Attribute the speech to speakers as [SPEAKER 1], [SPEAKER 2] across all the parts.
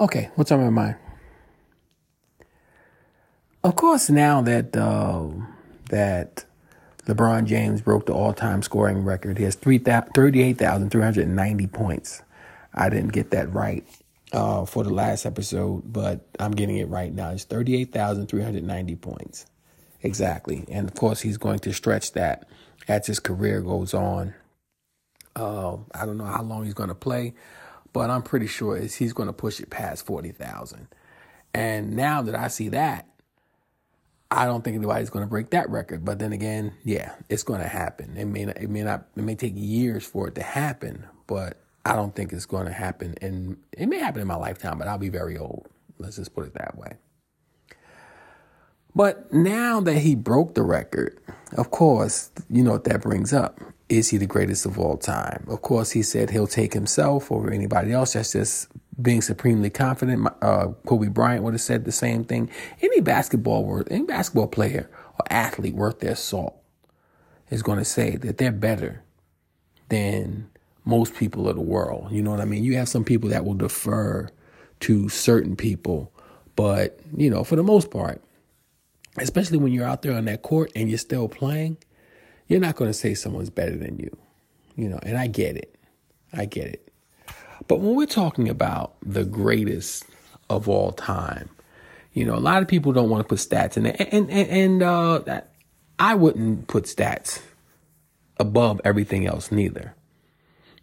[SPEAKER 1] Okay, what's on my mind? Of course, now that uh, that LeBron James broke the all-time scoring record, he has 38,390 points. I didn't get that right uh, for the last episode, but I'm getting it right now. It's 38,390 points. Exactly. And of course, he's going to stretch that as his career goes on. Uh, I don't know how long he's going to play, but I'm pretty sure he's going to push it past 40,000. And now that I see that, I don't think anybody's going to break that record. But then again, yeah, it's going to happen. It may not, it may not, it may take years for it to happen, but I don't think it's going to happen. And it may happen in my lifetime, but I'll be very old. Let's just put it that way. But now that he broke the record, of course, you know what that brings up. Is he the greatest of all time? Of course, he said he'll take himself over anybody else. That's just being supremely confident. Uh, Kobe Bryant would have said the same thing. Any basketball worth, any basketball player or athlete worth their salt is going to say that they're better than most people of the world. You know what I mean? You have some people that will defer to certain people, but you know, for the most part, especially when you're out there on that court and you're still playing, you're not going to say someone's better than you. You know, and I get it. I get it. But when we're talking about the greatest of all time, you know, a lot of people don't want to put stats in there, and and and uh, I wouldn't put stats above everything else neither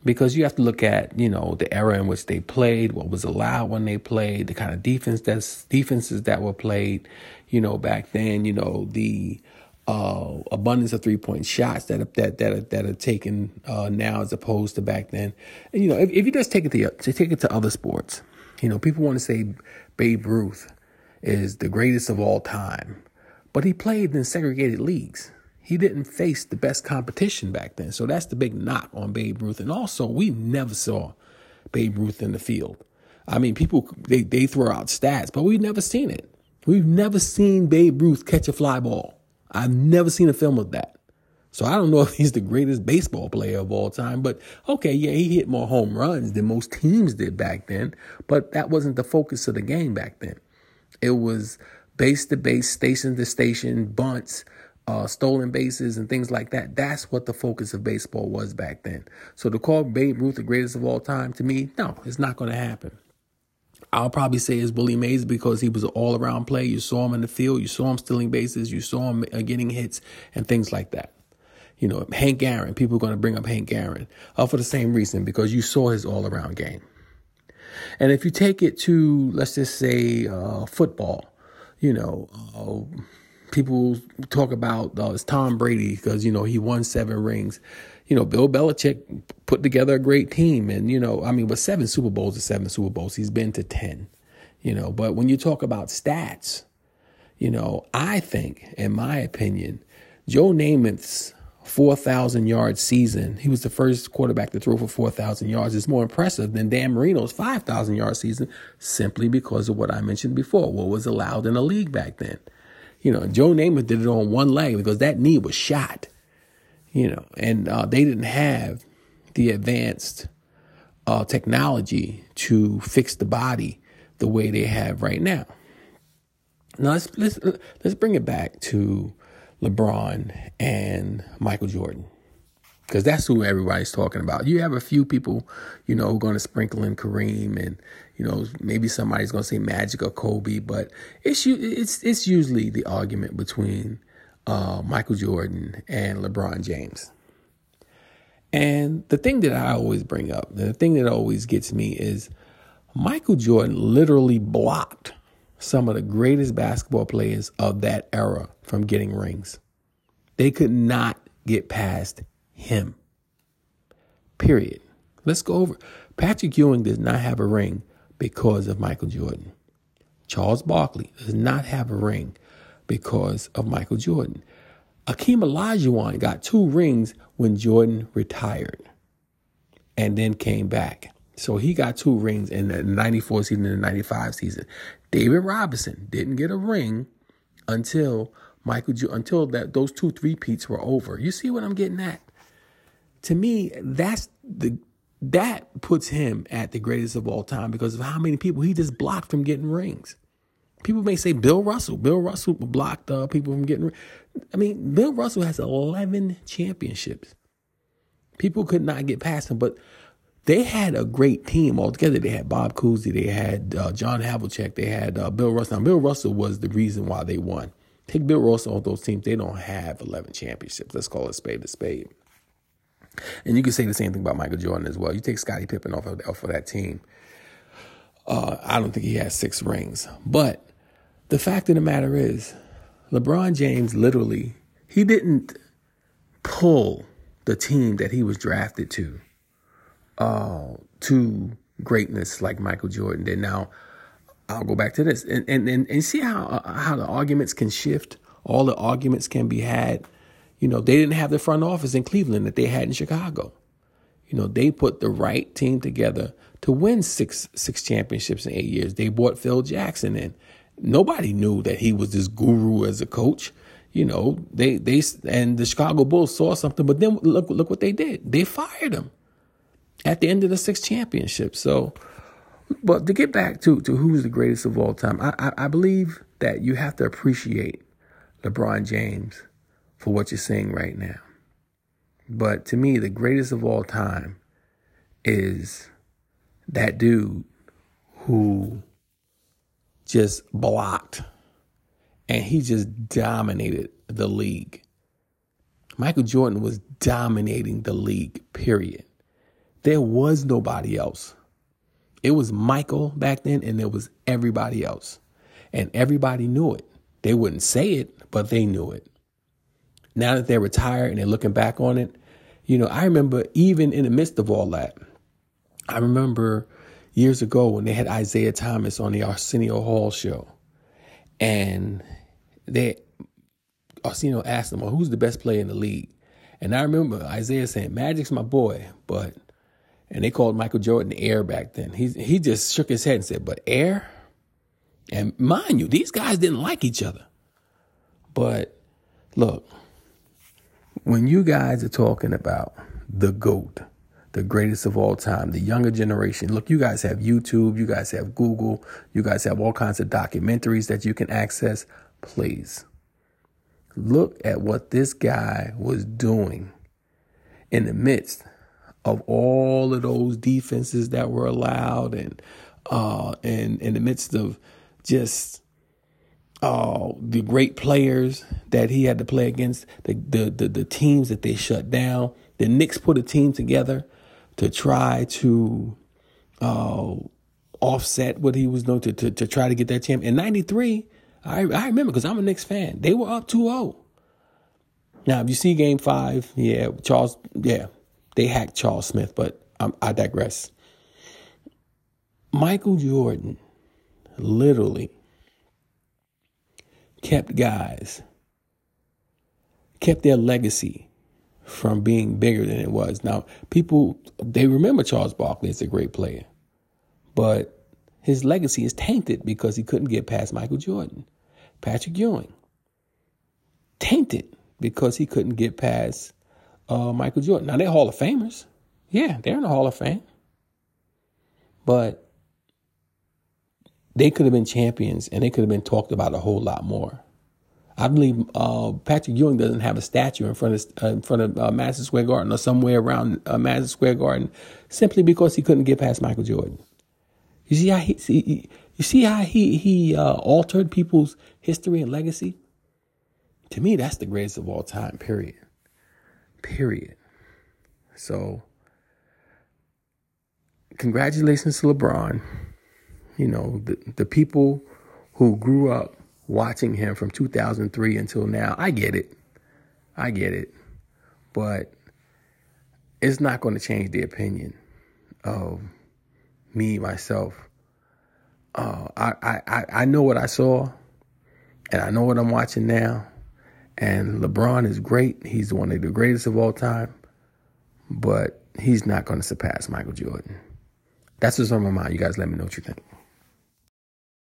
[SPEAKER 1] because you have to look at you know the era in which they played, what was allowed when they played, the kind of defense that's defenses that were played, you know back then, you know the uh, abundance of three point shots that are, that that are, that are taken uh, now as opposed to back then. And you know if, if you just take it to, to take it to other sports, you know people want to say Babe Ruth is the greatest of all time, but he played in segregated leagues he didn't face the best competition back then. So that's the big knock on Babe Ruth. And also, we never saw Babe Ruth in the field. I mean, people they they throw out stats, but we've never seen it. We've never seen Babe Ruth catch a fly ball. I've never seen a film of that. So I don't know if he's the greatest baseball player of all time, but okay, yeah, he hit more home runs than most teams did back then, but that wasn't the focus of the game back then. It was base to base, station to station, bunts, uh, stolen bases and things like that. That's what the focus of baseball was back then. So to call Babe Ruth the greatest of all time, to me, no, it's not going to happen. I'll probably say it's Willie Mays because he was an all around player. You saw him in the field, you saw him stealing bases, you saw him uh, getting hits and things like that. You know, Hank Aaron, people are going to bring up Hank Aaron uh, for the same reason because you saw his all around game. And if you take it to, let's just say, uh, football, you know, uh, people talk about uh, it's Tom Brady because you know he won seven rings. You know, Bill Belichick put together a great team, and you know, I mean, with seven Super Bowls or seven Super Bowls, he's been to ten. You know, but when you talk about stats, you know, I think, in my opinion, Joe Namath's 4,000 yard season, he was the first quarterback to throw for 4,000 yards, is more impressive than Dan Marino's 5,000 yard season simply because of what I mentioned before, what was allowed in the league back then. You know, Joe Namath did it on one leg because that knee was shot. You know, and uh, they didn't have the advanced uh, technology to fix the body the way they have right now. Now let's let's let's bring it back to LeBron and Michael Jordan because that's who everybody's talking about. You have a few people, you know, going to sprinkle in Kareem, and you know, maybe somebody's going to say Magic or Kobe, but it's it's it's usually the argument between uh, Michael Jordan and LeBron James. And the thing that I always bring up, the thing that always gets me is Michael Jordan literally blocked some of the greatest basketball players of that era from getting rings. They could not get past him. Period. Let's go over. Patrick Ewing does not have a ring because of Michael Jordan. Charles Barkley does not have a ring because of Michael Jordan. Akeem Olajuwon got two rings when Jordan retired and then came back. So he got two rings in the 94 season and the 95 season. David Robinson didn't get a ring until Michael until that those two three peats were over. You see what I'm getting at? to me, that's the that puts him at the greatest of all time because of how many people he just blocked from getting rings. People may say Bill Russell. Bill Russell blocked uh, people from getting. I mean, Bill Russell has 11 championships. People could not get past him, but they had a great team altogether. They had Bob Cousy, they had uh, John Havlicek, they had uh, Bill Russell. Now, Bill Russell was the reason why they won. Take Bill Russell off those teams, they don't have 11 championships. Let's call it spade to spade. And you can say the same thing about Michael Jordan as well. You take Scottie Pippen off of, off of that team. Uh, I don't think he has six rings. But the fact of the matter is, LeBron James literally, he didn't pull the team that he was drafted to uh, to greatness like Michael Jordan did. Now, I'll go back to this and and and, and see how uh, how the arguments can shift. All the arguments can be had you know, they didn't have the front office in Cleveland that they had in Chicago. You know, they put the right team together to win six six championships in eight years. They brought Phil Jackson in. Nobody knew that he was this guru as a coach. You know, they they and the Chicago Bulls saw something, but then look look what they did. They fired him at the end of the six championships. So, but to get back to to who's the greatest of all time, I, I, I believe that you have to appreciate LeBron James for what you're saying right now. But to me, the greatest of all time is that dude who just blocked and he just dominated the league. Michael Jordan was dominating the league, period. There was nobody else. It was Michael back then, and there was everybody else. And everybody knew it. They wouldn't say it, but they knew it now that they're retired and they're looking back on it, you know, I remember even in the midst of all that, I remember years ago when they had Isiah Thomas on the Arsenio Hall show, and they Arsenio asked him, well, "Who's the best player in the league?" And I remember Isaiah saying, "Magic's my boy," but and they called Michael Jordan Air back then. He he just shook his head and said, "But Air." And mind you, these guys didn't like each other. But look, when you guys are talking about the GOAT, the greatest of all time, the younger generation, look, you guys have YouTube, you guys have Google, you guys have all kinds of documentaries that you can access. Please look at what this guy was doing in the midst of all of those defenses that were allowed and uh and in the midst of just uh, the great players that he had to play against, the, the, the, the teams that they shut down. The Knicks put a team together to try to uh, offset what he was doing to, to, to try to get that champ. In 93, I, I remember because I'm a Knicks fan, they were up 2 0. Now, if you see game five, yeah, Charles, yeah, they hacked Charles Smith, but I'm, I digress. Michael Jordan literally kept guys, kept their legacy from being bigger than it was. Now, people, they remember Charles Barkley as a great player, but his legacy is tainted because he couldn't get past Michael Jordan. Patrick Ewing, tainted because he couldn't get past uh, Michael Jordan. Now, they're Hall of Famers. Yeah, they're in the Hall of Fame. But they could have been champions and they could have been talked about a whole lot more. I believe uh, Patrick Ewing doesn't have a statue in front of uh, in front of uh, Madison Square Garden or somewhere around uh, Madison Square Garden, simply because he couldn't get past Michael Jordan. You see how he, see, you see how he he uh, altered people's history and legacy. To me, that's the greatest of all time. Period. Period. So, congratulations to LeBron you know, the, the people who grew up watching him from 2003 until now, I get it. I get it. But it's not going to change the opinion of me, myself. Uh, I, I, I know what I saw, and I know what I'm watching now. And LeBron is great. He's one of the greatest of all time. But he's not going to surpass Michael Jordan. That's what's on my mind. You guys let me know what you think.